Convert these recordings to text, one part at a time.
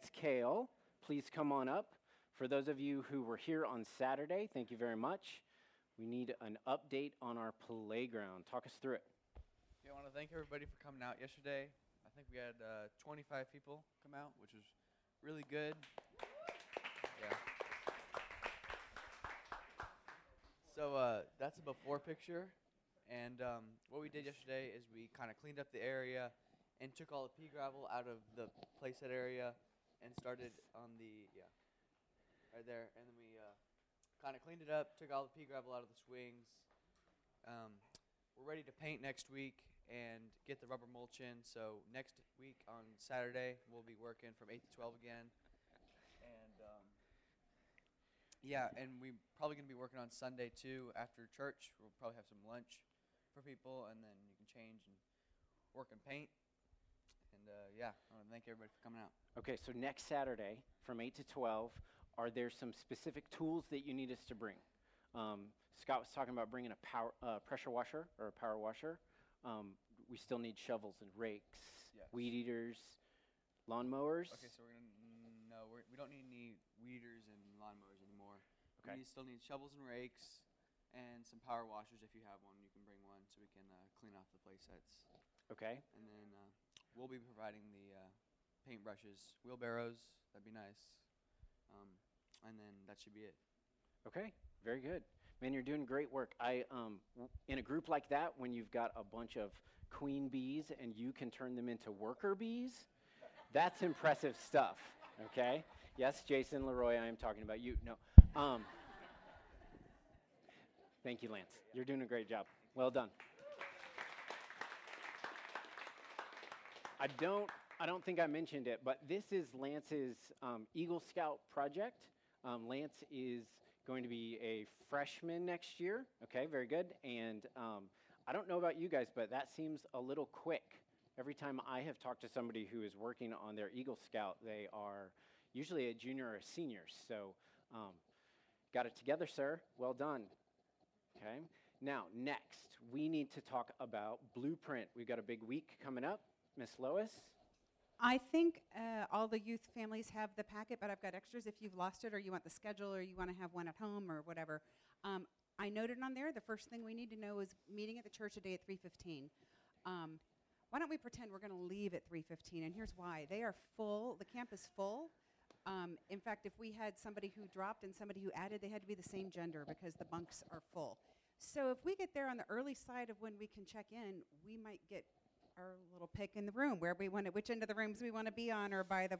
Lance Kale, please come on up. For those of you who were here on Saturday, thank you very much. We need an update on our playground. Talk us through it. Yeah, I want to thank everybody for coming out yesterday. I think we had uh, 25 people come out, which was really good. Yeah. So uh, that's a before picture. And um, what we did yesterday is we kind of cleaned up the area and took all the pea gravel out of the playset area and started on the, yeah, right there. And then we uh, kind of cleaned it up, took all the pea gravel out of the swings. Um, we're ready to paint next week and get the rubber mulch in. So next week on Saturday, we'll be working from 8 to 12 again. And um, yeah, and we're probably going to be working on Sunday too after church. We'll probably have some lunch for people, and then you can change and work and paint. Uh, yeah, I want to thank everybody for coming out. Okay, so next Saturday from 8 to 12, are there some specific tools that you need us to bring? Um, Scott was talking about bringing a power, uh, pressure washer or a power washer. Um, we still need shovels and rakes, Yes. weed eaters, lawnmowers. Okay, so we're gonna no, we're, we don't need any weed eaters and lawnmowers anymore. Okay. We still need shovels and rakes, and some power washers if you have one. You can bring one so we can uh, clean off the play sets. Okay, And then uh, we'll be providing the uh, paintbrushes, wheelbarrows. That'd be nice. Um, and then that should be it. okay, very good. Man, you're doing great work. I, um, in a group like that, when you've got a bunch of queen bees and you can turn them into worker bees, that's impressive stuff. Okay. Yes, Jason Leroy, I am talking about you. No. Um, thank you, Lance. You're doing a great job. Well done. I don't. I don't think I mentioned it, but this is Lance's um, Eagle Scout project. Um, Lance is going to be a freshman next year. Okay, very good. And um, I don't know about you guys, but that seems a little quick. Every time I have talked to somebody who is working on their Eagle Scout, they are usually a junior or a senior. So, um, got it together, sir. Well done. Okay. Now, next, we need to talk about Blueprint. We've got a big week coming up. Miss Lois? I think uh, all the youth families have the packet, but I've got extras if you've lost it or you want the schedule or you want to have one at home or whatever. Um, I noted on there the first thing we need to know is meeting at the church today at 3:15. Um, why don't we pretend we're going to leave at 3:15? And here's why: they are full. The camp is full. Um, in fact, if we had somebody who dropped and somebody who added, they had to be the same gender because the bunks are full. So if we get there on the early side of when we can check in, we might get our little pick in the room where we want to, which end of the rooms we want to be on, or by the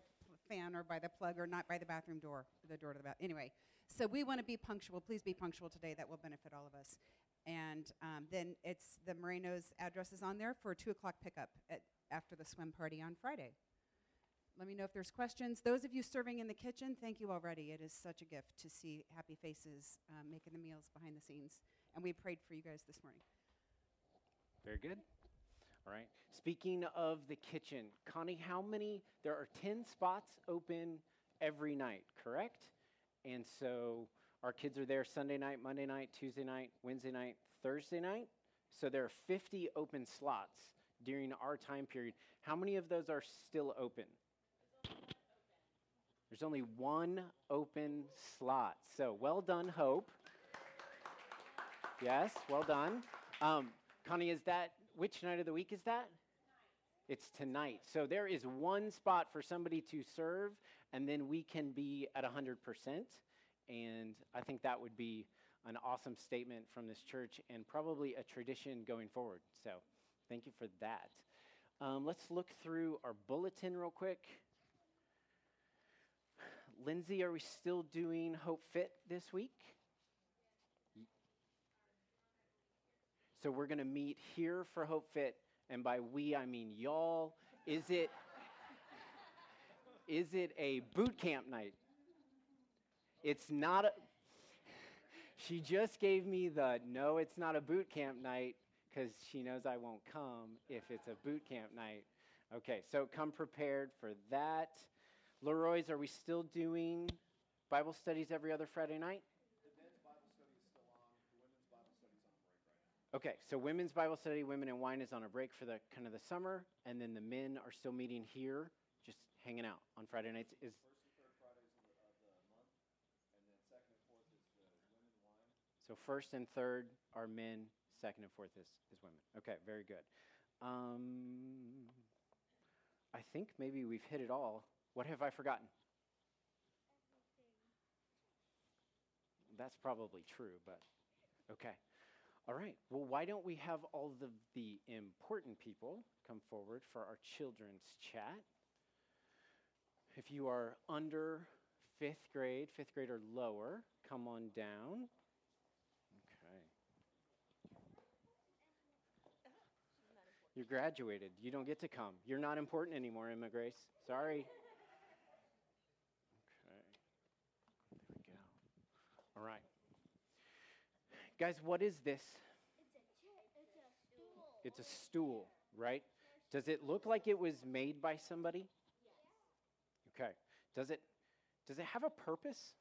fan, or by the plug, or not by the bathroom door, the door to the bath. Anyway, so we want to be punctual. Please be punctual today. That will benefit all of us. And um, then it's the Moreno's address is on there for two o'clock pickup at, after the swim party on Friday. Let me know if there's questions. Those of you serving in the kitchen, thank you already. It is such a gift to see happy faces um, making the meals behind the scenes. And we prayed for you guys this morning. Very good. All right. Speaking of the kitchen, Connie, how many? There are 10 spots open every night, correct? And so our kids are there Sunday night, Monday night, Tuesday night, Wednesday night, Thursday night. So there are 50 open slots during our time period. How many of those are still open? There's only one open slot. So well done, Hope. Yes, well done. Um, Connie, is that which night of the week is that? It's tonight. So there is one spot for somebody to serve, and then we can be at 100%. And I think that would be an awesome statement from this church and probably a tradition going forward. So thank you for that. Um, let's look through our bulletin real quick. Lindsay, are we still doing Hope Fit this week? So we're going to meet here for Hope Fit, and by we I mean y'all. Is it is it a boot camp night? It's not a She just gave me the no, it's not a boot camp night cuz she knows I won't come if it's a boot camp night. Okay, so come prepared for that. Leroy's, are we still doing Bible studies every other Friday night? Okay, so women's Bible study, women and wine is on a break for the kind of the summer, and then the men are still meeting here, just hanging out on Friday nights? Is So first and third are men, second and fourth is, is women. Okay, very good. Um, I think maybe we've hit it all. What have I forgotten? That's probably true, but okay. All right. Well, why don't we have all the, the important people come forward for our children's chat? If you are under fifth grade, fifth grade or lower, come on down. Okay. You're graduated. You don't get to come. You're not important anymore, Emma Grace. Sorry. Okay. There we go. All right. Guys, what is this? It's a stool, It's a stool, right? Does it look like it was made by somebody? Yes. Okay. Does it does it have a purpose?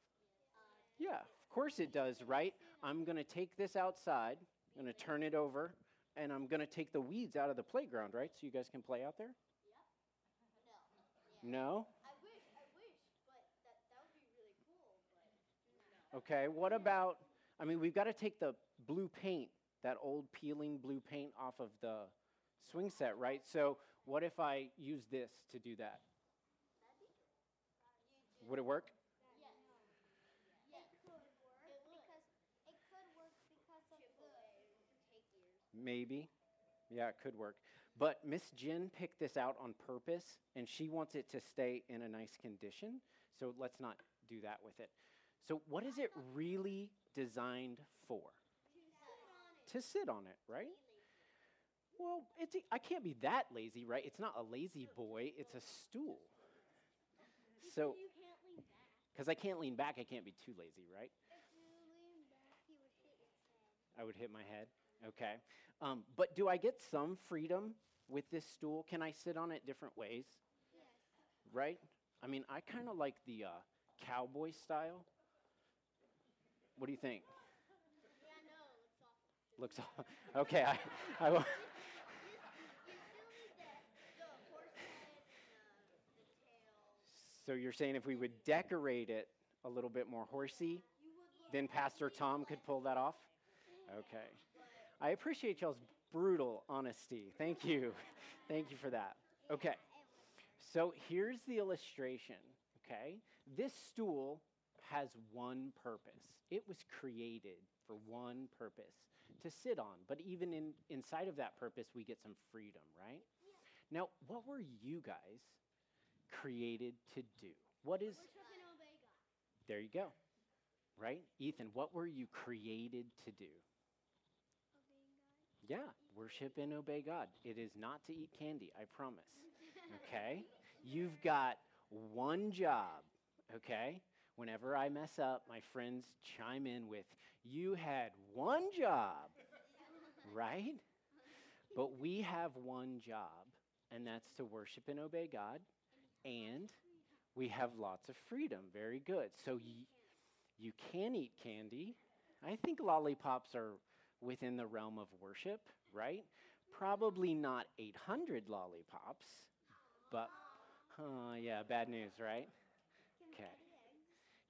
Yeah, of course it does, right? I'm going to take this outside, I'm going to turn it over, and I'm going to take the weeds out of the playground, right? So you guys can play out there? No? I wish, I wish, but that, that would be really cool, but Okay, what about, I mean, we've got to take the blue paint, that old peeling blue paint off of the swing set, right? So what if I use this to do that? Would it work? yes. It could work because, it could work because of the. Maybe. Yeah, it could work. But Miss Jen picked this out on purpose, and she wants it to stay in a nice condition. So let's not do that with it. So, what is it really designed for? To sit on it, right? Well, it's I can't be that lazy, right? It's not a lazy boy, it's a stool. So, You can't lean back. because I can't lean back, I can't be too lazy, right? If you lean back, you would hit your head. I would hit my head. Okay. Um, but do I get some freedom with this stool? Can I sit on it different ways? Yes. Right? I mean, I kind of like the uh, cowboy style. What do you think? Yeah, no, it's awful. Looks okay. I, I, will- You still need the, the horse head and uh, the, the tail. so you're saying if we would decorate it a little bit more horsey, You would look then Pastor Tom could pull that off? Okay. I appreciate y'all's brutal honesty. Thank you. Thank you for that. Okay. So here's the illustration, okay? This stool has one purpose. It was created for one purpose to sit on. But even in, inside of that purpose, we get some freedom, right? Now, what were you guys created to do? What is, Worship and obey God. there you go, right? Ethan, what were you created to do? God. Yeah, worship and obey God. It is not to eat candy, I promise. Okay? You've got one job, okay? Whenever I mess up, my friends chime in with, You had one job, right? But we have one job, and that's to worship and obey God, and we have lots of freedom. Very good. So y- you can eat candy. I think lollipops are within the realm of worship, right? Probably not 800 lollipops, but, yeah, bad news, right?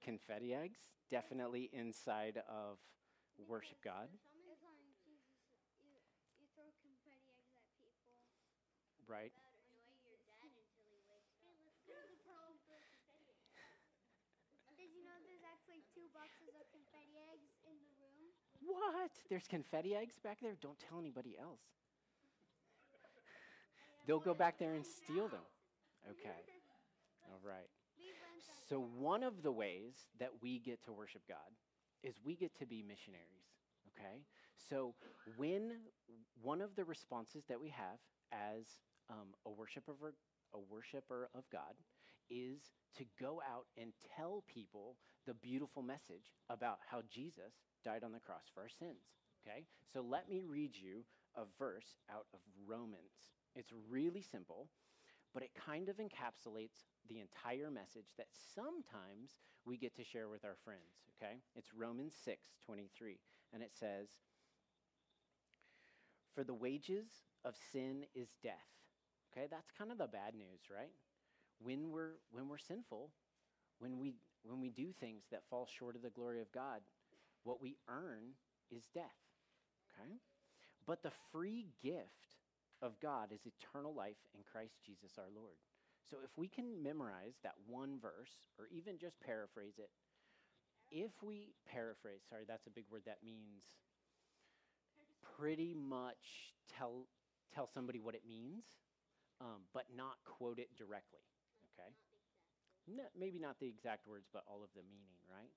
Okay. Confetti eggs, definitely inside of worship God, As long as Jesus, you, you throw confetti eggs at people. right? That annoy your dad until he wakes up. Hey, let's go to the prom and throw confetti eggs. Did you know there's actually two boxes of confetti eggs in the room? What? There's confetti eggs back there? Don't tell anybody else. They'll go back there and steal them. Okay. All right. So, one of the ways that we get to worship God is we get to be missionaries, okay? So, when one of the responses that we have as um, a, worshiper a worshiper of God is to go out and tell people the beautiful message about how Jesus died on the cross for our sins, okay? So, let me read you a verse out of Romans. It's really simple but it kind of encapsulates the entire message that sometimes we get to share with our friends, okay? It's Romans 6 23, and it says, For the wages of sin is death. Okay, that's kind of the bad news, right? when we're when we're sinful, when we when we do things that fall short of the glory of God, what we earn is death. Okay? But the free gift of God is eternal life in Christ Jesus our Lord. So if we can memorize that one verse or even just paraphrase it, if we paraphrase, sorry, that's a big word that means pretty much tell tell somebody what it means, um, but not quote it directly. Okay? No, maybe not the exact words, but all of the meaning, right?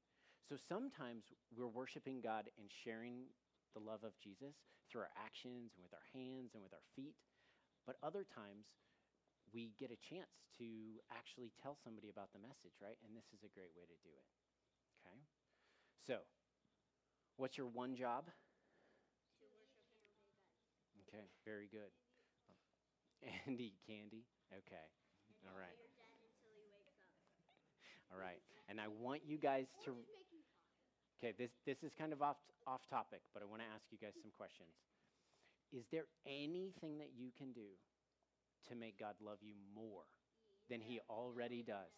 So sometimes we're worshiping God and sharing the love of Jesus through our actions and with our hands and with our feet. But other times we get a chance to actually tell somebody about the message, right? And this is a great way to do it. Okay? So, what's your one job? Okay, very good. And eat candy. Okay. All right. All right. And I want you guys to Okay, this this is kind of off off topic, but I want to ask you guys some questions. Is there anything that you can do to make God love you more than he already does?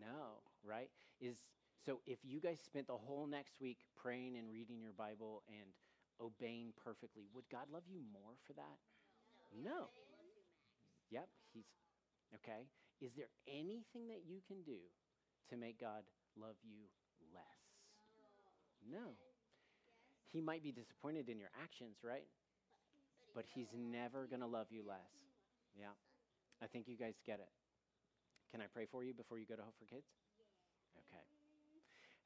No, right? Is so if you guys spent the whole next week praying and reading your Bible and obeying perfectly, would God love you more for that? No. Yep, he's okay. Is there anything that you can do to make God love you less? No. He might be disappointed in your actions, right? But he's never going to love you less. Yeah. I think you guys get it. Can I pray for you before you go to Hope for Kids? Okay.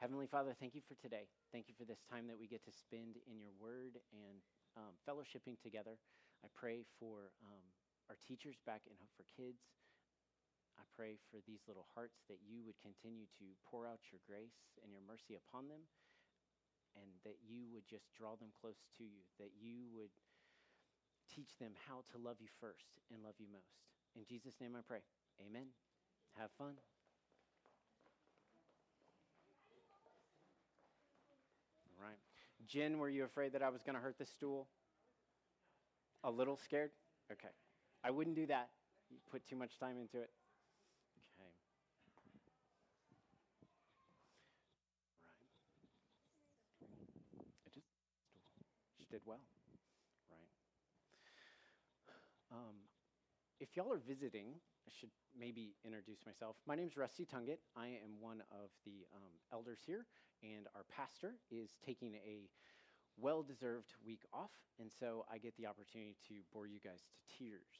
Heavenly Father, thank you for today. Thank you for this time that we get to spend in your word and um, fellowshipping together. I pray for um, our teachers back in Hope for Kids. I pray for these little hearts that you would continue to pour out your grace and your mercy upon them, and that you would just draw them close to you, that you would teach them how to love you first and love you most. In Jesus' name I pray. Amen. Have fun. All right. Jen, were you afraid that I was going to hurt the stool? A little scared? Okay. I wouldn't do that. You put too much time into it. Okay. Right. I just she did well. Right. Um, if y'all are visiting, I should maybe introduce myself. My name is Rusty Tungett. I am one of the um, elders here, and our pastor is taking a well deserved week off, and so I get the opportunity to bore you guys to tears.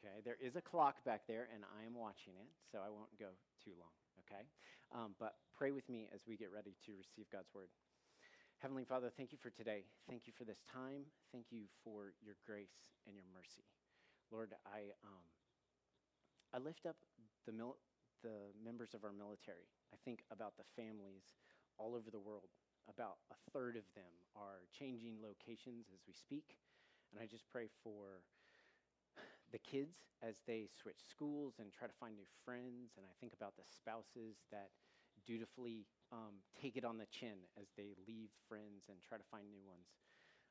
Okay, there is a clock back there, and I am watching it, so I won't go too long. Okay, um, but pray with me as we get ready to receive God's word. Heavenly Father, thank you for today. Thank you for this time. Thank you for your grace and your mercy. Lord, I, um, I lift up the, mil- the members of our military. I think about the families all over the world. About a third of them are changing locations as we speak. And I just pray for the kids as they switch schools and try to find new friends. And I think about the spouses that dutifully um, take it on the chin as they leave friends and try to find new ones.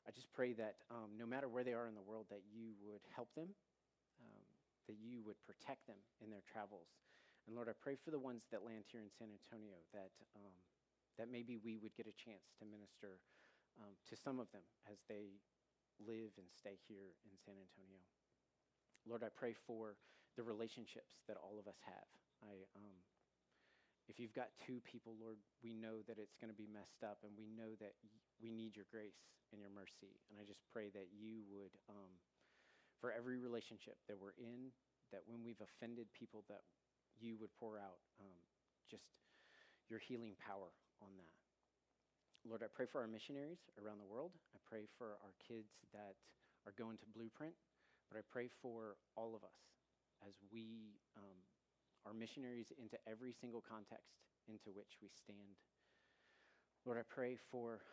I just pray that um, no matter where they are in the world, that you would help them, that you would protect them in their travels. And Lord, I pray for the ones that land here in San Antonio, that, um, that maybe we would get a chance to minister um, to some of them as they live and stay here in San Antonio. Lord, I pray for the relationships that all of us have. I, um, if you've got two people, Lord, we know that it's going to be messed up, and we know that we need your grace and your mercy. And I just pray that you would, um, for every relationship that we're in, that when we've offended people, that you would pour out um, just your healing power on that. Lord, I pray for our missionaries around the world. I pray for our kids that are going to Blueprint, but I pray for all of us as we um, are missionaries into every single context into which we stand. Lord, I pray for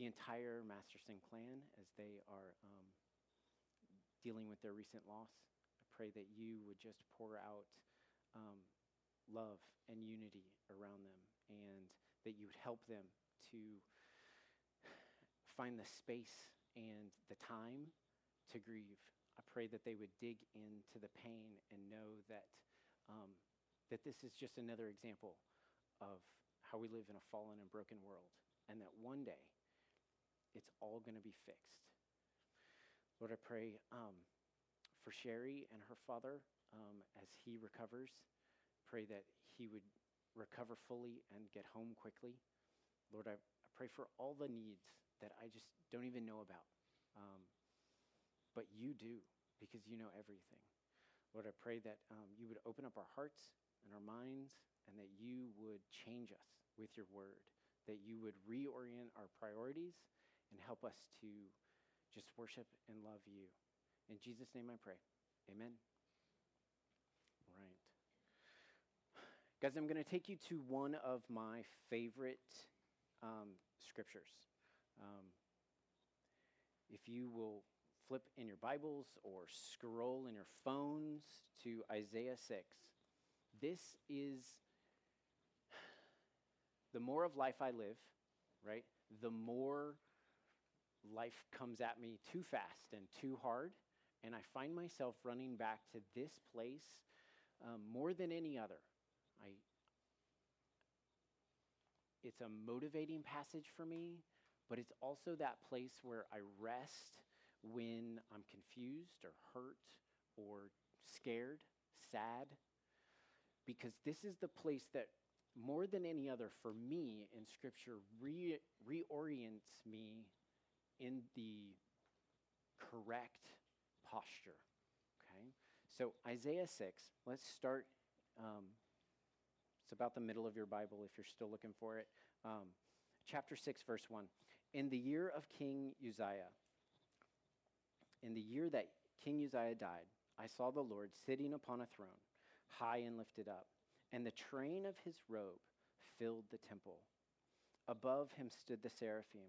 the entire Masterson clan as they are um, dealing with their recent loss. I pray that you would just pour out um, love and unity around them and that you would help them to find the space and the time to grieve. I pray that they would dig into the pain and know that um, that this is just another example of how we live in a fallen and broken world, and that one day it's all going to be fixed. Lord, I pray um, for Sherry and her father um, as he recovers. Pray that he would recover fully and get home quickly. Lord, I, I pray for all the needs that I just don't even know about. Um, but you do, because you know everything. Lord, I pray that um, you would open up our hearts and our minds, and that you would change us with your word, that you would reorient our priorities and help us to just worship and love you. In Jesus' name I pray. Amen. Right. Guys, I'm going to take you to one of my favorite um, scriptures. Um, if you will flip in your Bibles or scroll in your phones to Isaiah 6, this is the more of life I live, right? The more life comes at me too fast and too hard, and I find myself running back to this place um, more than any other. I, it's a motivating passage for me, but it's also that place where I rest when I'm confused or hurt or scared, sad, because this is the place that more than any other for me in Scripture re- reorients me in the correct posture. Okay? So, Isaiah 6, let's start. Um, it's about the middle of your Bible if you're still looking for it. Um, chapter 6, verse 1. In the year of King Uzziah, in the year that King Uzziah died, I saw the Lord sitting upon a throne, high and lifted up, and the train of his robe filled the temple. Above him stood the seraphim.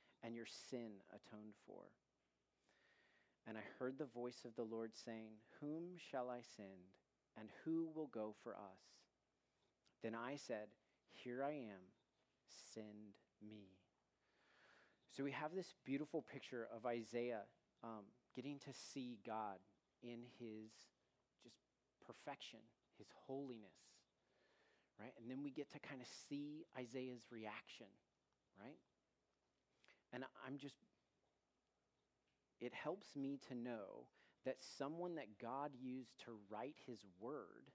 and your sin atoned for. And I heard the voice of the Lord saying, Whom shall I send, and who will go for us? Then I said, Here I am, send me. So we have this beautiful picture of Isaiah um, getting to see God in his just perfection, his holiness, right? And then we get to kind of see Isaiah's reaction, right? And I'm just, it helps me to know that someone that God used to write his word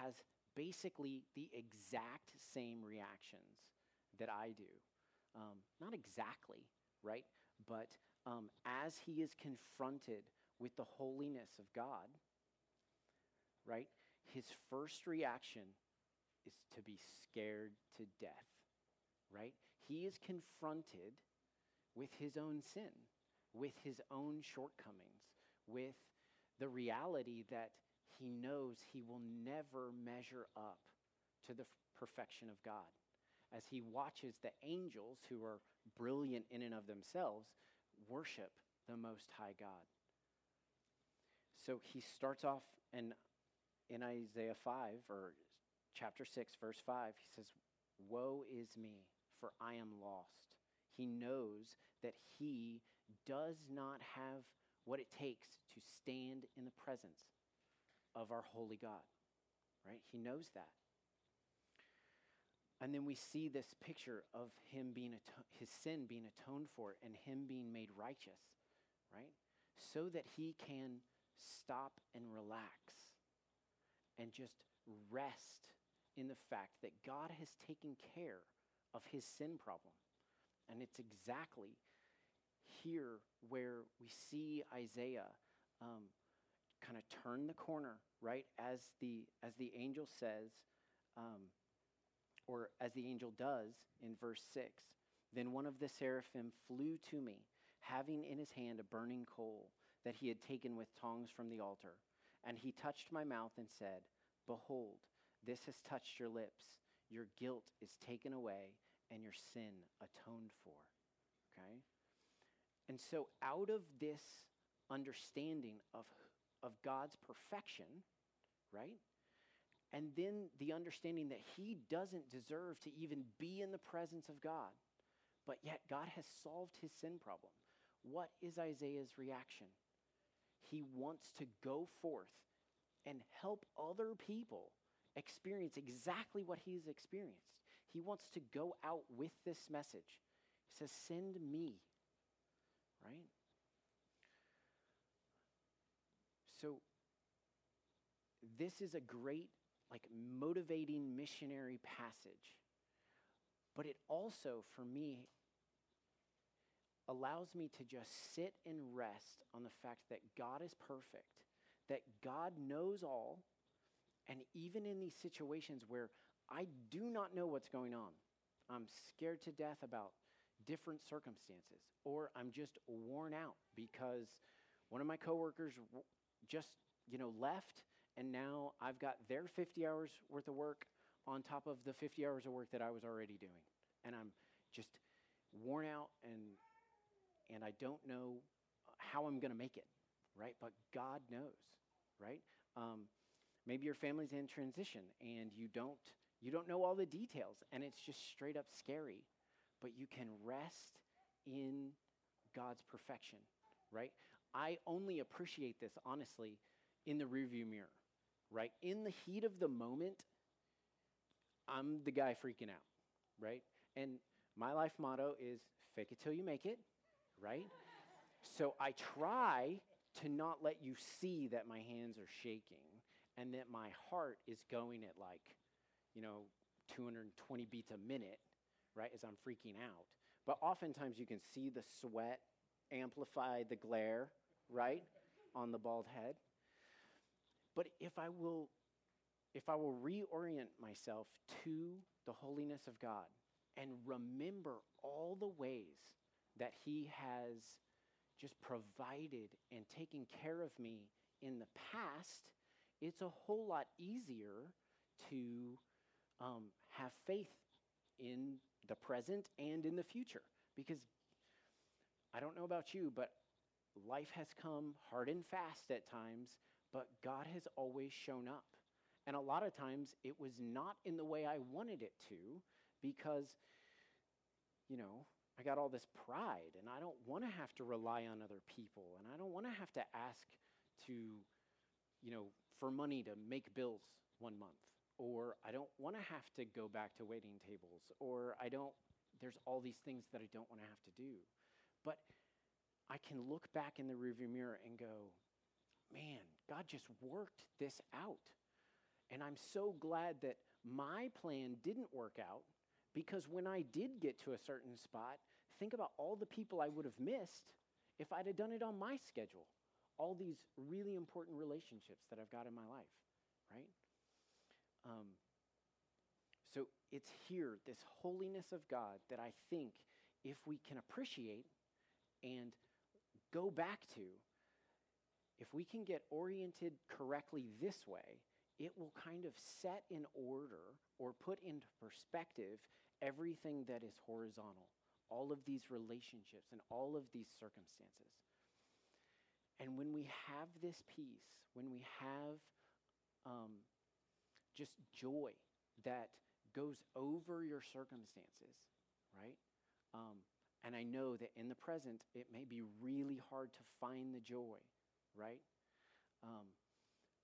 has basically the exact same reactions that I do. Um, not exactly, right? But um, as he is confronted with the holiness of God, right, his first reaction is to be scared to death, right? He is confronted with his own sin, with his own shortcomings, with the reality that he knows he will never measure up to the perfection of God. As he watches the angels, who are brilliant in and of themselves, worship the Most High God. So he starts off in, in Isaiah 5, or chapter 6, verse 5, he says, Woe is me, for I am lost. He knows that he does not have what it takes to stand in the presence of our holy God, right? He knows that. And then we see this picture of him being ato- his sin being atoned for and him being made righteous, right? So that he can stop and relax and just rest in the fact that God has taken care of his sin problem. And it's exactly here where we see Isaiah um, kind of turn the corner, right? As the, as the angel says, um, or as the angel does in verse 6 Then one of the seraphim flew to me, having in his hand a burning coal that he had taken with tongs from the altar. And he touched my mouth and said, Behold, this has touched your lips. Your guilt is taken away and your sin atoned for. Okay? And so, out of this understanding of, of God's perfection, right? And then the understanding that he doesn't deserve to even be in the presence of God, but yet God has solved his sin problem. What is Isaiah's reaction? He wants to go forth and help other people experience exactly what he's experienced. He wants to go out with this message. He says, Send me, right? So, this is a great, like, motivating missionary passage. But it also, for me, allows me to just sit and rest on the fact that God is perfect, that God knows all, and even in these situations where I do not know what's going on, I'm scared to death about different circumstances, or I'm just worn out because one of my coworkers just, you know, left, and now I've got their 50 hours worth of work on top of the 50 hours of work that I was already doing, and I'm just worn out and and I don't know how I'm going to make it, right? But God knows, right? Um, maybe your family's in transition and you don't you don't know all the details, and it's just straight up scary. But you can rest in God's perfection, right? I only appreciate this honestly in the rearview mirror, right? In the heat of the moment, I'm the guy freaking out, right? And my life motto is fake it till you make it, right? So I try to not let you see that my hands are shaking and that my heart is going at like, you know, 220 beats a minute, right, as I'm freaking out. But oftentimes you can see the sweat amplify the glare, right, on the bald head. But if I will if I will reorient myself to the holiness of God and remember all the ways that He has just provided and taken care of me in the past, it's a whole lot easier to um, have faith in the present and in the future. Because I don't know about you, but life has come hard and fast at times, but God has always shown up. And a lot of times it was not in the way I wanted it to because, you know, I got all this pride and I don't want to have to rely on other people and I don't want to have to ask to, you know, for money to make bills one month or I don't want to have to go back to waiting tables or I don't, there's all these things that I don't want to have to do. But I can look back in the rearview mirror and go, man, God just worked this out. And I'm so glad that my plan didn't work out because when I did get to a certain spot, think about all the people I would have missed if I'd have done it on my schedule. All these really important relationships that I've got in my life, right? Um, so it's here, this holiness of God, that I think if we can appreciate and go back to, if we can get oriented correctly this way, it will kind of set in order or put into perspective everything that is horizontal, all of these relationships and all of these circumstances. And when we have this peace, when we have um, just joy that goes over your circumstances, right? Um, and I know that in the present, it may be really hard to find the joy, right? Um,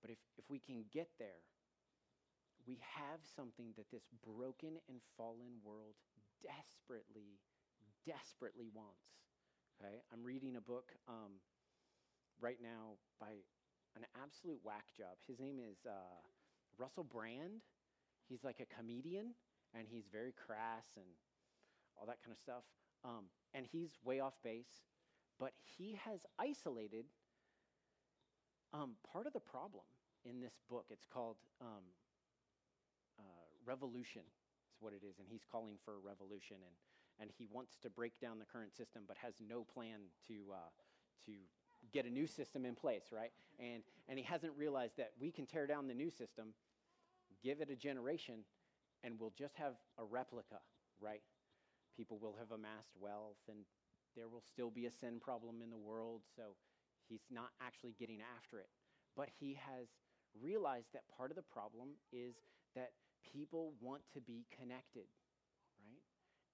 but if, if we can get there, we have something that this broken and fallen world desperately, desperately wants. Okay? I'm reading a book um, right now by an absolute whack job. His name is uh, Russell Brand. He's like a comedian, and he's very crass and all that kind of stuff. Um, and he's way off base, but he has isolated um, part of the problem in this book. It's called um, uh, Revolution, is what it is, and he's calling for a revolution, and and he wants to break down the current system, but has no plan to uh, to get a new system in place, right? And and he hasn't realized that we can tear down the new system, give it a generation, and we'll just have a replica, right? People will have amassed wealth, and there will still be a sin problem in the world. So he's not actually getting after it, but he has realized that part of the problem is that people want to be connected, right?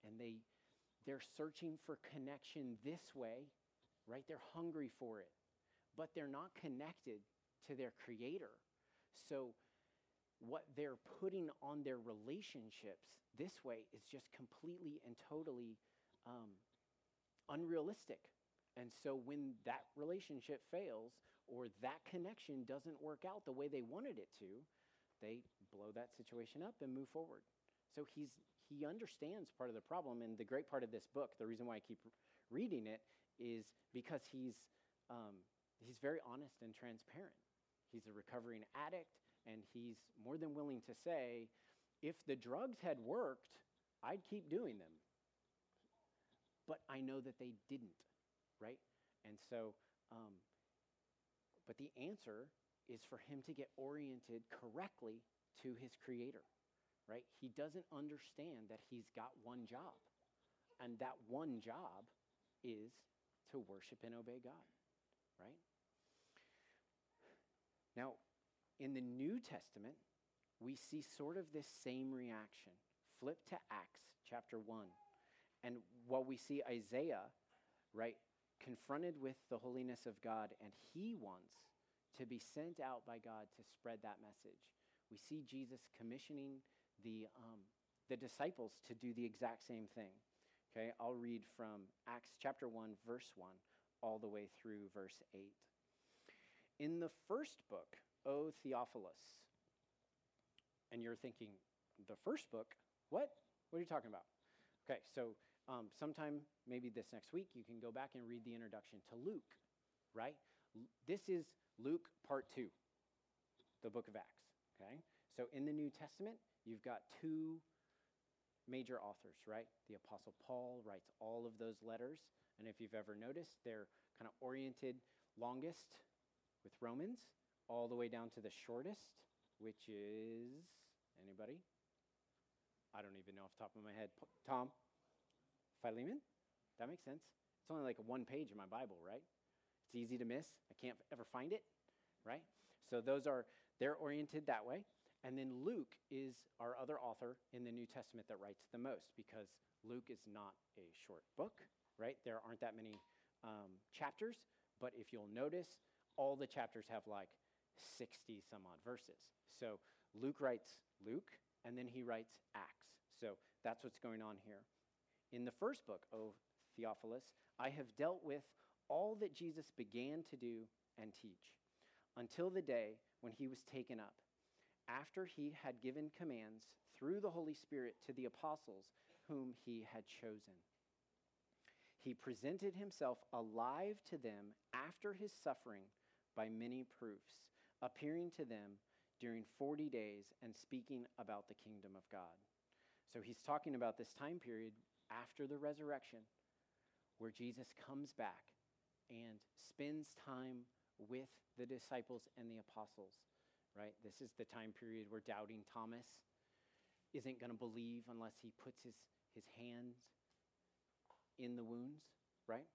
And they they're searching for connection this way, right? They're hungry for it, but they're not connected to their creator. So what they're putting on their relationships this way is just completely and totally um, unrealistic. And so when that relationship fails or that connection doesn't work out the way they wanted it to, they blow that situation up and move forward. So he's he understands part of the problem, and the great part of this book, the reason why I keep reading it, is because he's um, he's very honest and transparent. He's a recovering addict, and he's more than willing to say, if the drugs had worked, I'd keep doing them. But I know that they didn't, right? And so, um, but the answer is for him to get oriented correctly to his creator right? He doesn't understand that he's got one job. And that one job is to worship and obey God, right? Now, in the New Testament, we see sort of this same reaction. Flip to Acts chapter 1. And while we see Isaiah, right, confronted with the holiness of God, and he wants to be sent out by God to spread that message, we see Jesus commissioning the, um, the disciples to do the exact same thing. Okay, I'll read from Acts chapter 1, verse 1, all the way through verse 8. In the first book, O Theophilus, and you're thinking, the first book? What? What are you talking about? Okay, so um, sometime maybe this next week, you can go back and read the introduction to Luke, right? L- this is Luke part two, the book of Acts, okay? So in the New Testament, you've got two major authors, right? The Apostle Paul writes all of those letters. And if you've ever noticed, they're kind of oriented longest with Romans, all the way down to the shortest, which is anybody? I don't even know off the top of my head. Tom? Philemon? That makes sense. It's only like one page in my Bible, right? It's easy to miss. I can't ever find it, right? So those are, they're oriented that way. And then Luke is our other author in the New Testament that writes the most because Luke is not a short book, right? There aren't that many um, chapters, but if you'll notice, all the chapters have like 60 some odd verses. So Luke writes Luke, and then he writes Acts. So that's what's going on here. In the first book, O Theophilus, I have dealt with all that Jesus began to do and teach until the day when he was taken up after he had given commands through the Holy Spirit to the apostles whom he had chosen. He presented himself alive to them after his suffering by many proofs, appearing to them during 40 days and speaking about the kingdom of God. So he's talking about this time period after the resurrection where Jesus comes back and spends time with the disciples and the apostles right? This is the time period where doubting Thomas isn't going to believe unless he puts his, his hands in the wounds, right?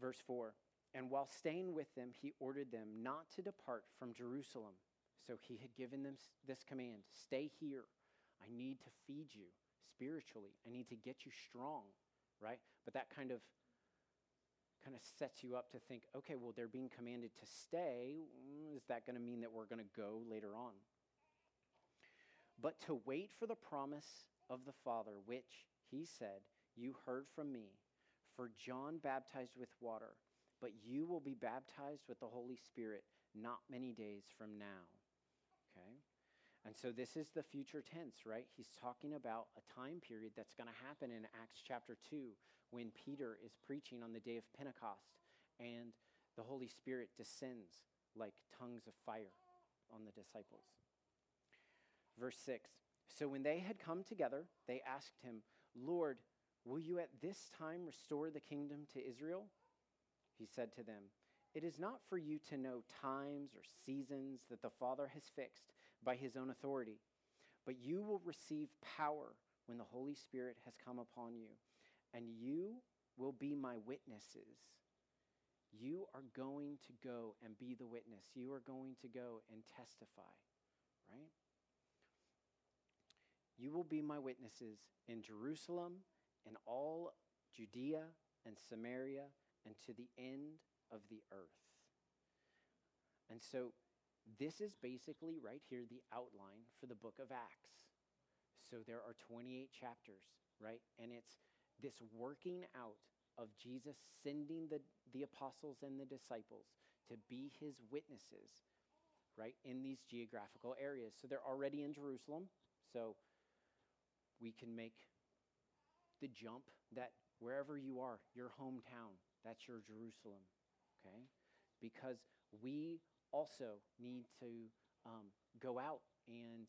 Verse 4 And while staying with them, he ordered them not to depart from Jerusalem. So he had given them this command stay here. I need to feed you spiritually, I need to get you strong, right? But that kind of kind of sets you up to think, okay, well, they're being commanded to stay. Mm, is that going to mean that we're going to go later on? But to wait for the promise of the Father, which he said, You heard from me. For John baptized with water, but you will be baptized with the Holy Spirit not many days from now. Okay? And so this is the future tense, right? He's talking about a time period that's going to happen in Acts chapter 2 when Peter is preaching on the day of Pentecost and the Holy Spirit descends like tongues of fire on the disciples. Verse 6 So when they had come together, they asked him, Lord, will you at this time restore the kingdom to Israel? He said to them, It is not for you to know times or seasons that the Father has fixed by his own authority, but you will receive power when the Holy Spirit has come upon you, and you will be my witnesses. You are going to go and be the witness. You are going to go and testify, right? You will be my witnesses in Jerusalem, in all Judea and Samaria, and to the end of the earth. And so, this is basically right here the outline for the book of Acts. So, there are 28 chapters, right? And it's this working out of Jesus sending the, the apostles and the disciples to be his witnesses, right, in these geographical areas. So, they're already in Jerusalem. So, we can make the jump that wherever you are, your hometown, that's your Jerusalem, okay? Because we also need to um, go out and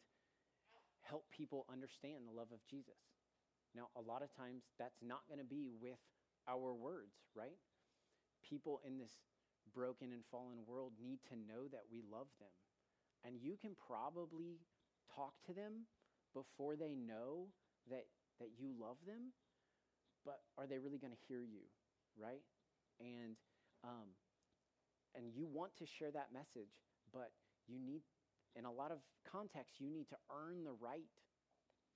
help people understand the love of Jesus. Now, a lot of times that's not going to be with our words, right? People in this broken and fallen world need to know that we love them. And you can probably talk to them before they know that, that you love them, but are they really going to hear you, right? And, um, and you want to share that message, but you need, in a lot of contexts, you need to earn the right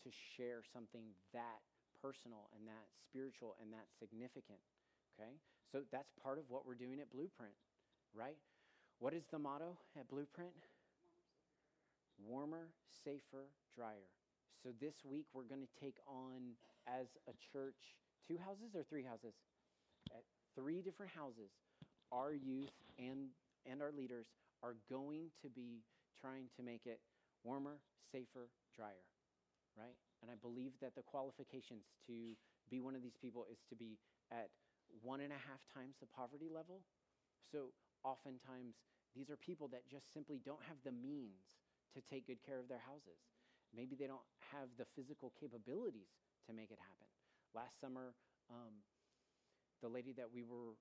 to share something that personal and that spiritual and that significant, okay? So that's part of what we're doing at Blueprint, right? What is the motto at Blueprint? Warmer, safer, drier. So this week we're going to take on, as a church, two houses or three houses? At three different houses, our youth and, and our leaders are going to be trying to make it warmer, safer, drier, right? And I believe that the qualifications to be one of these people is to be at one and a half times the poverty level. So oftentimes, these are people that just simply don't have the means to take good care of their houses. Maybe they don't have the physical capabilities to make it happen. Last summer, um, the lady that we were,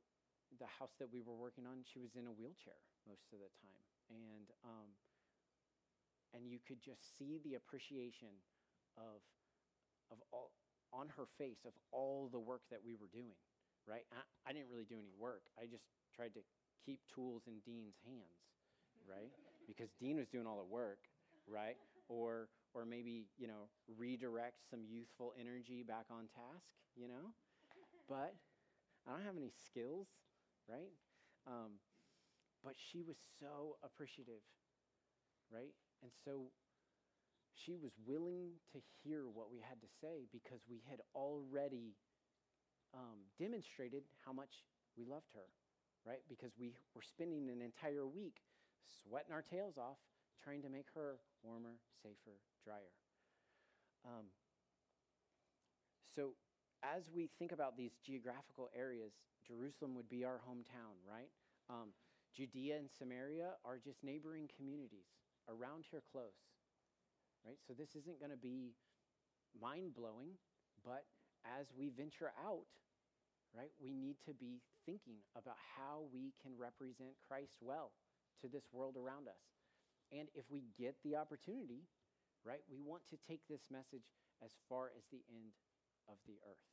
the house that we were working on, she was in a wheelchair most of the time. And, um, and you could just see the appreciation of, of all, on her face of all the work that we were doing, right? I, I didn't really do any work. I just tried to keep tools in Dean's hands, right? because Dean was doing all the work, right? Or or maybe, you know, redirect some youthful energy back on task, you know? But I don't have any skills, right? Um, but she was so appreciative, right? And so she was willing to hear what we had to say because we had already um, demonstrated how much we loved her, right? Because we were spending an entire week sweating our tails off trying to make her warmer, safer, drier. Um, so, as we think about these geographical areas, Jerusalem would be our hometown, right? Um, Judea and Samaria are just neighboring communities around here close, right? So, this isn't going to be mind blowing, but as we venture out, right, we need to be thinking about how we can represent Christ well to this world around us. And if we get the opportunity, right, we want to take this message as far as the end of the earth,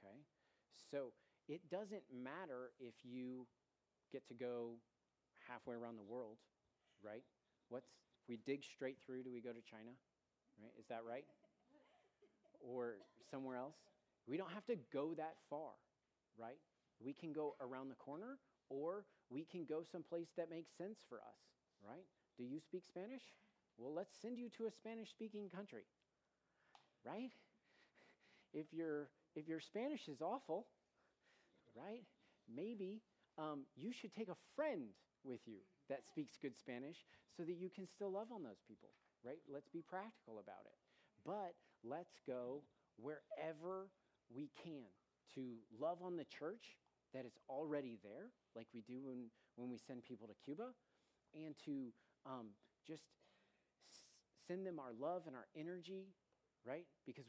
okay? So it doesn't matter if you get to go halfway around the world, right? What's, if we dig straight through, do we go to China, right? Is that right? or somewhere else? We don't have to go that far, right? We can go around the corner or we can go someplace that makes sense for us, right? Do you speak Spanish? Well, let's send you to a Spanish speaking country, right? If, your if your Spanish is awful, right, maybe um, you should take a friend with you that speaks good Spanish so that you can still love on those people, right? Let's be practical about it. But let's go wherever we can to love on the church that is already there, like we do when, when we send people to Cuba, and to um, just s- send them our love and our energy, right? Because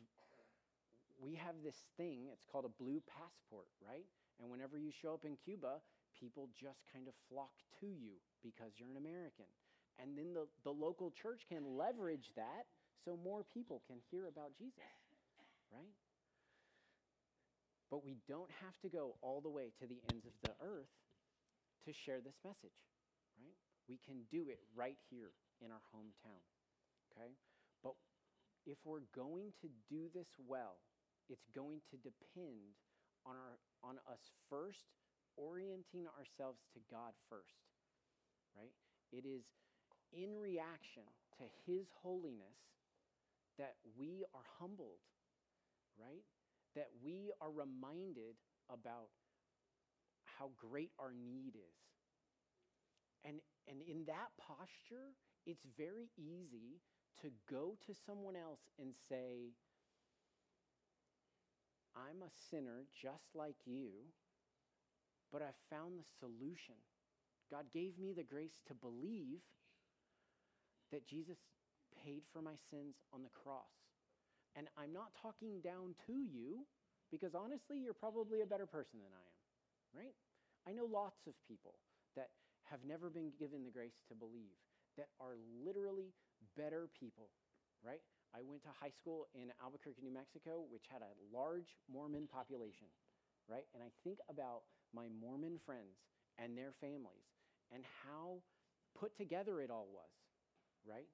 we have this thing, it's called a blue passport, right? And whenever you show up in Cuba, people just kind of flock to you because you're an American. And then the, the local church can leverage that so more people can hear about Jesus, right? But we don't have to go all the way to the ends of the earth to share this message, right? We can do it right here in our hometown, okay? But if we're going to do this well, it's going to depend on, our, on us first orienting ourselves to God first, right? It is in reaction to His holiness that we are humbled, right? That we are reminded about how great our need is. And, and in that posture, it's very easy to go to someone else and say, I'm a sinner just like you, but I've found the solution. God gave me the grace to believe that Jesus paid for my sins on the cross. And I'm not talking down to you because honestly, you're probably a better person than I am, right? I know lots of people that have never been given the grace to believe that are literally better people, right? I went to high school in Albuquerque, New Mexico, which had a large Mormon population, right? And I think about my Mormon friends and their families and how put together it all was, right?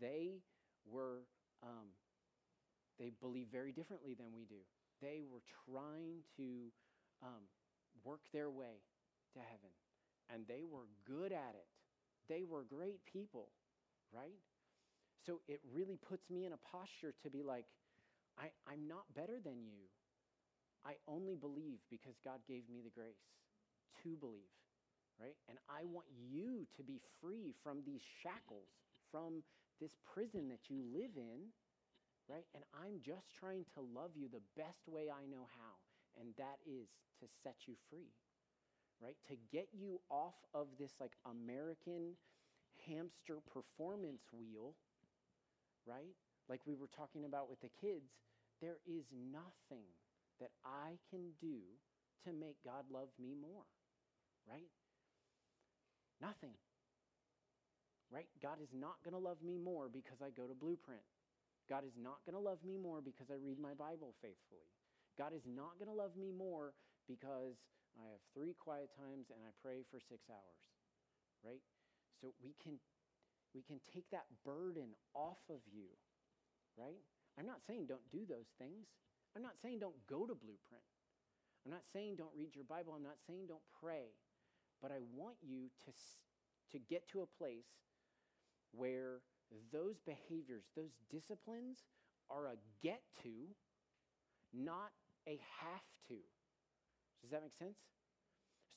They were, um, they believe very differently than we do. They were trying to um, work their way to heaven, and they were good at it. They were great people, right? So it really puts me in a posture to be like, I, I'm not better than you. I only believe because God gave me the grace to believe, right? And I want you to be free from these shackles, from this prison that you live in, right? And I'm just trying to love you the best way I know how, and that is to set you free, right? To get you off of this like American hamster performance wheel, right? Like we were talking about with the kids, there is nothing that I can do to make God love me more, right? Nothing. Right? God is not going to love me more because I go to Blueprint. God is not going to love me more because I read my Bible faithfully. God is not going to love me more because I have three quiet times and I pray for six hours. Right? So we can we can take that burden off of you. Right? I'm not saying don't do those things. I'm not saying don't go to Blueprint. I'm not saying don't read your Bible. I'm not saying don't pray. But I want you to, to get to a place where those behaviors, those disciplines are a get to, not a have to. Does that make sense?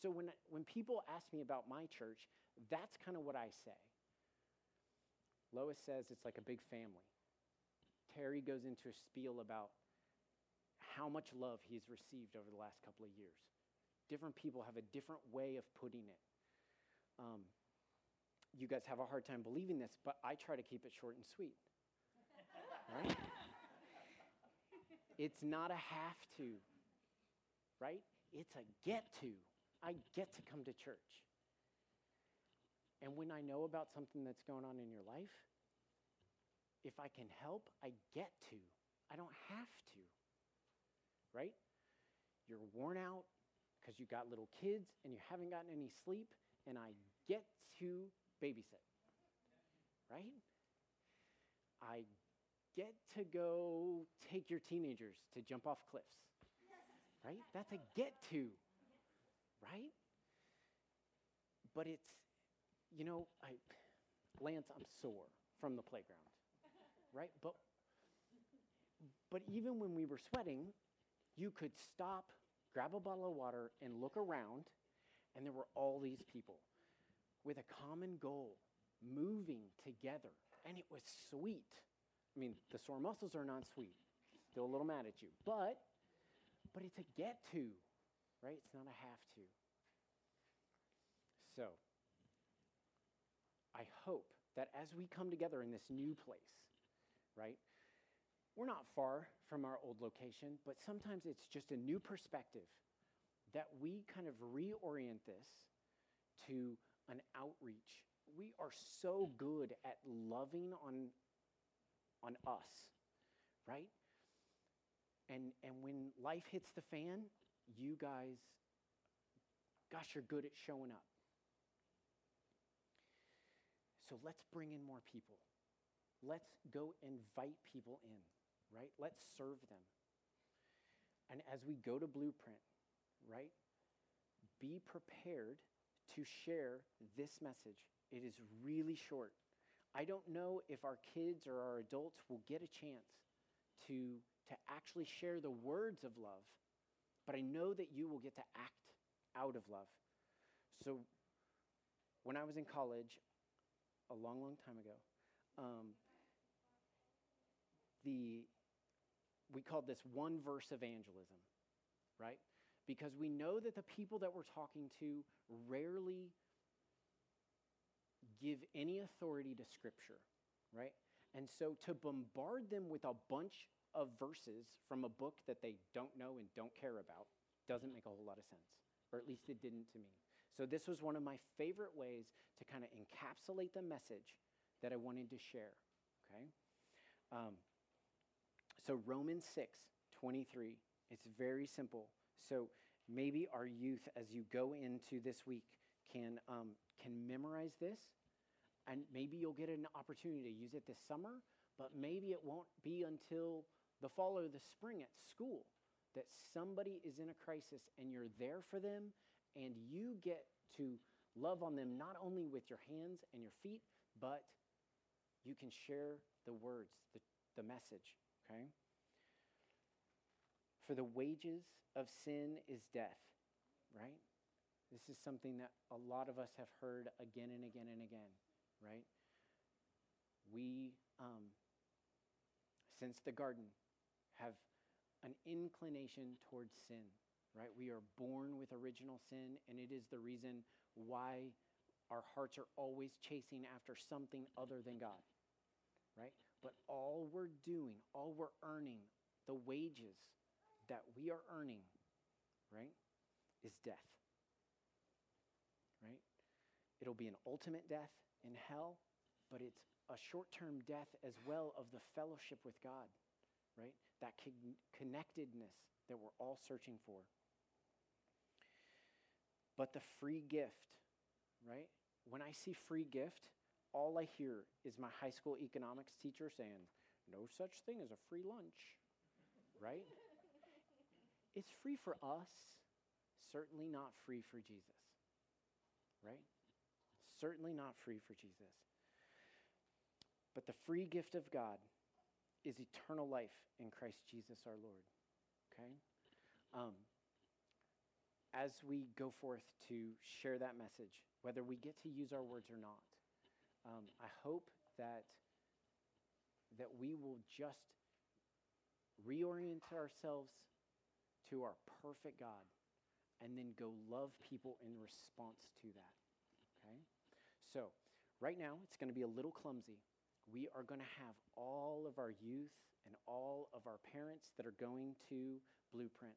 So when, when people ask me about my church, that's kind of what I say. Lois says it's like a big family. Terry goes into a spiel about how much love he's received over the last couple of years. Different people have a different way of putting it. Um, you guys have a hard time believing this, but I try to keep it short and sweet. right? It's not a have to, right? It's a get to. I get to come to church. And when I know about something that's going on in your life, if I can help, I get to. I don't have to. Right? You're worn out because you got little kids and you haven't gotten any sleep, and I get to babysit. Right? I get to go take your teenagers to jump off cliffs. Right? That's a get to. Right? But it's, you know, I, Lance, I'm sore from the playground. Right? But but even when we were sweating, you could stop, grab a bottle of water, and look around, and there were all these people with a common goal, moving together. and it was sweet. I mean, the sore muscles are not sweet. Still a little mad at you, but but it's a get to, right? It's not a have to. So, I hope that as we come together in this new place, right? We're not far from our old location, but sometimes it's just a new perspective that we kind of reorient this to an outreach. We are so good at loving on, on us, right? And, and when life hits the fan, you guys, gosh, you're good at showing up. So let's bring in more people. Let's go invite people in, right? Let's serve them. And as we go to Blueprint, right, be prepared to share this message. It is really short. I don't know if our kids or our adults will get a chance to, to actually share the words of love, but I know that you will get to act out of love. So when I was in college, a long, long time ago, um, the we called this one verse evangelism, right? Because we know that the people that we're talking to rarely give any authority to Scripture, right? And so to bombard them with a bunch of verses from a book that they don't know and don't care about doesn't make a whole lot of sense, or at least it didn't to me. So, this was one of my favorite ways to kind of encapsulate the message that I wanted to share. Okay? Um, so, Romans 6 23, it's very simple. So, maybe our youth, as you go into this week, can, um, can memorize this, and maybe you'll get an opportunity to use it this summer, but maybe it won't be until the fall or the spring at school that somebody is in a crisis and you're there for them and you get to love on them not only with your hands and your feet, but you can share the words, the, the message, okay? For the wages of sin is death, right? This is something that a lot of us have heard again and again and again, right? We, um, since the garden, have an inclination towards sin right? We are born with original sin, and it is the reason why our hearts are always chasing after something other than God, right? But all we're doing, all we're earning, the wages that we are earning, right, is death, right? It'll be an ultimate death in hell, but it's a short term death as well of the fellowship with God, right? That con- connectedness that we're all searching for but the free gift, right? When I see free gift, all I hear is my high school economics teacher saying, no such thing as a free lunch, right? It's free for us, certainly not free for Jesus, right? Certainly not free for Jesus. But the free gift of God is eternal life in Christ Jesus our Lord, okay? Um, as we go forth to share that message, whether we get to use our words or not, um, I hope that, that we will just reorient ourselves to our perfect God and then go love people in response to that. Okay? So, right now, it's going to be a little clumsy. We are going to have all of our youth and all of our parents that are going to Blueprint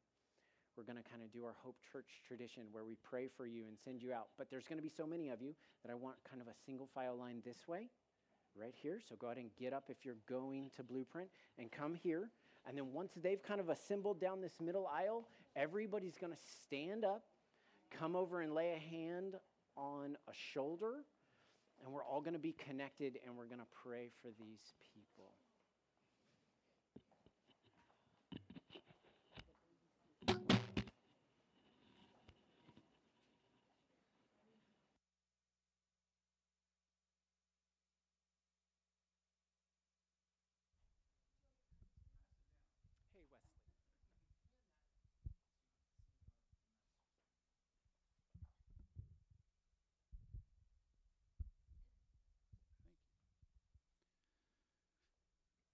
we're going to kind of do our Hope Church tradition where we pray for you and send you out. But there's going to be so many of you that I want kind of a single file line this way, right here. So go ahead and get up if you're going to Blueprint and come here. And then once they've kind of assembled down this middle aisle, everybody's going to stand up, come over and lay a hand on a shoulder, and we're all going to be connected and we're going to pray for these people.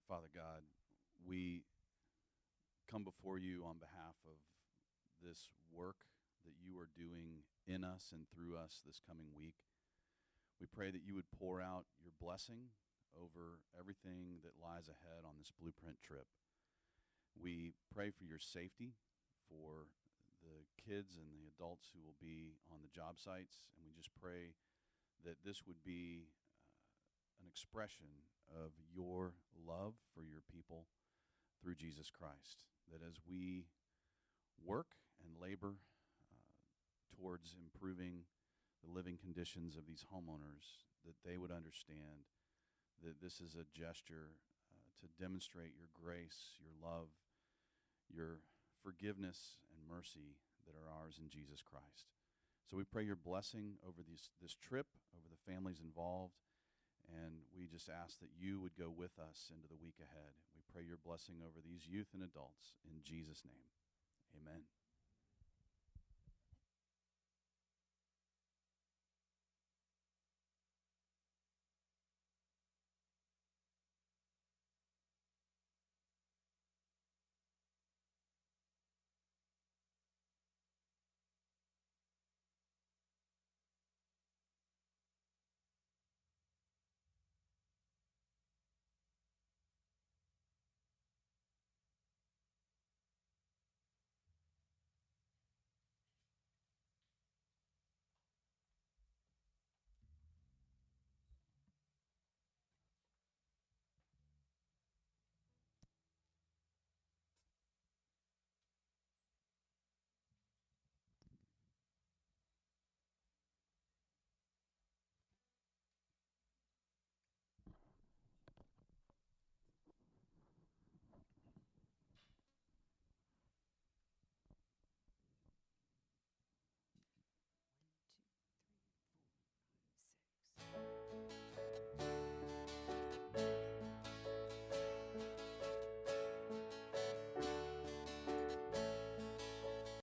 Father God, we come before you on behalf of this work that you are doing in us and through us this coming week. We pray that you would pour out your blessing over everything that lies ahead on this blueprint trip. We pray for your safety for the kids and the adults who will be on the job sites, and we just pray that this would be uh, an expression of your love for your people through Jesus Christ. That as we work and labor uh, towards improving the living conditions of these homeowners, that they would understand that this is a gesture uh, to demonstrate your grace, your love, your forgiveness and mercy that are ours in Jesus Christ. So we pray your blessing over this, this trip, over the families involved, and we just ask that you would go with us into the week ahead. We pray your blessing over these youth and adults in Jesus' name. Amen.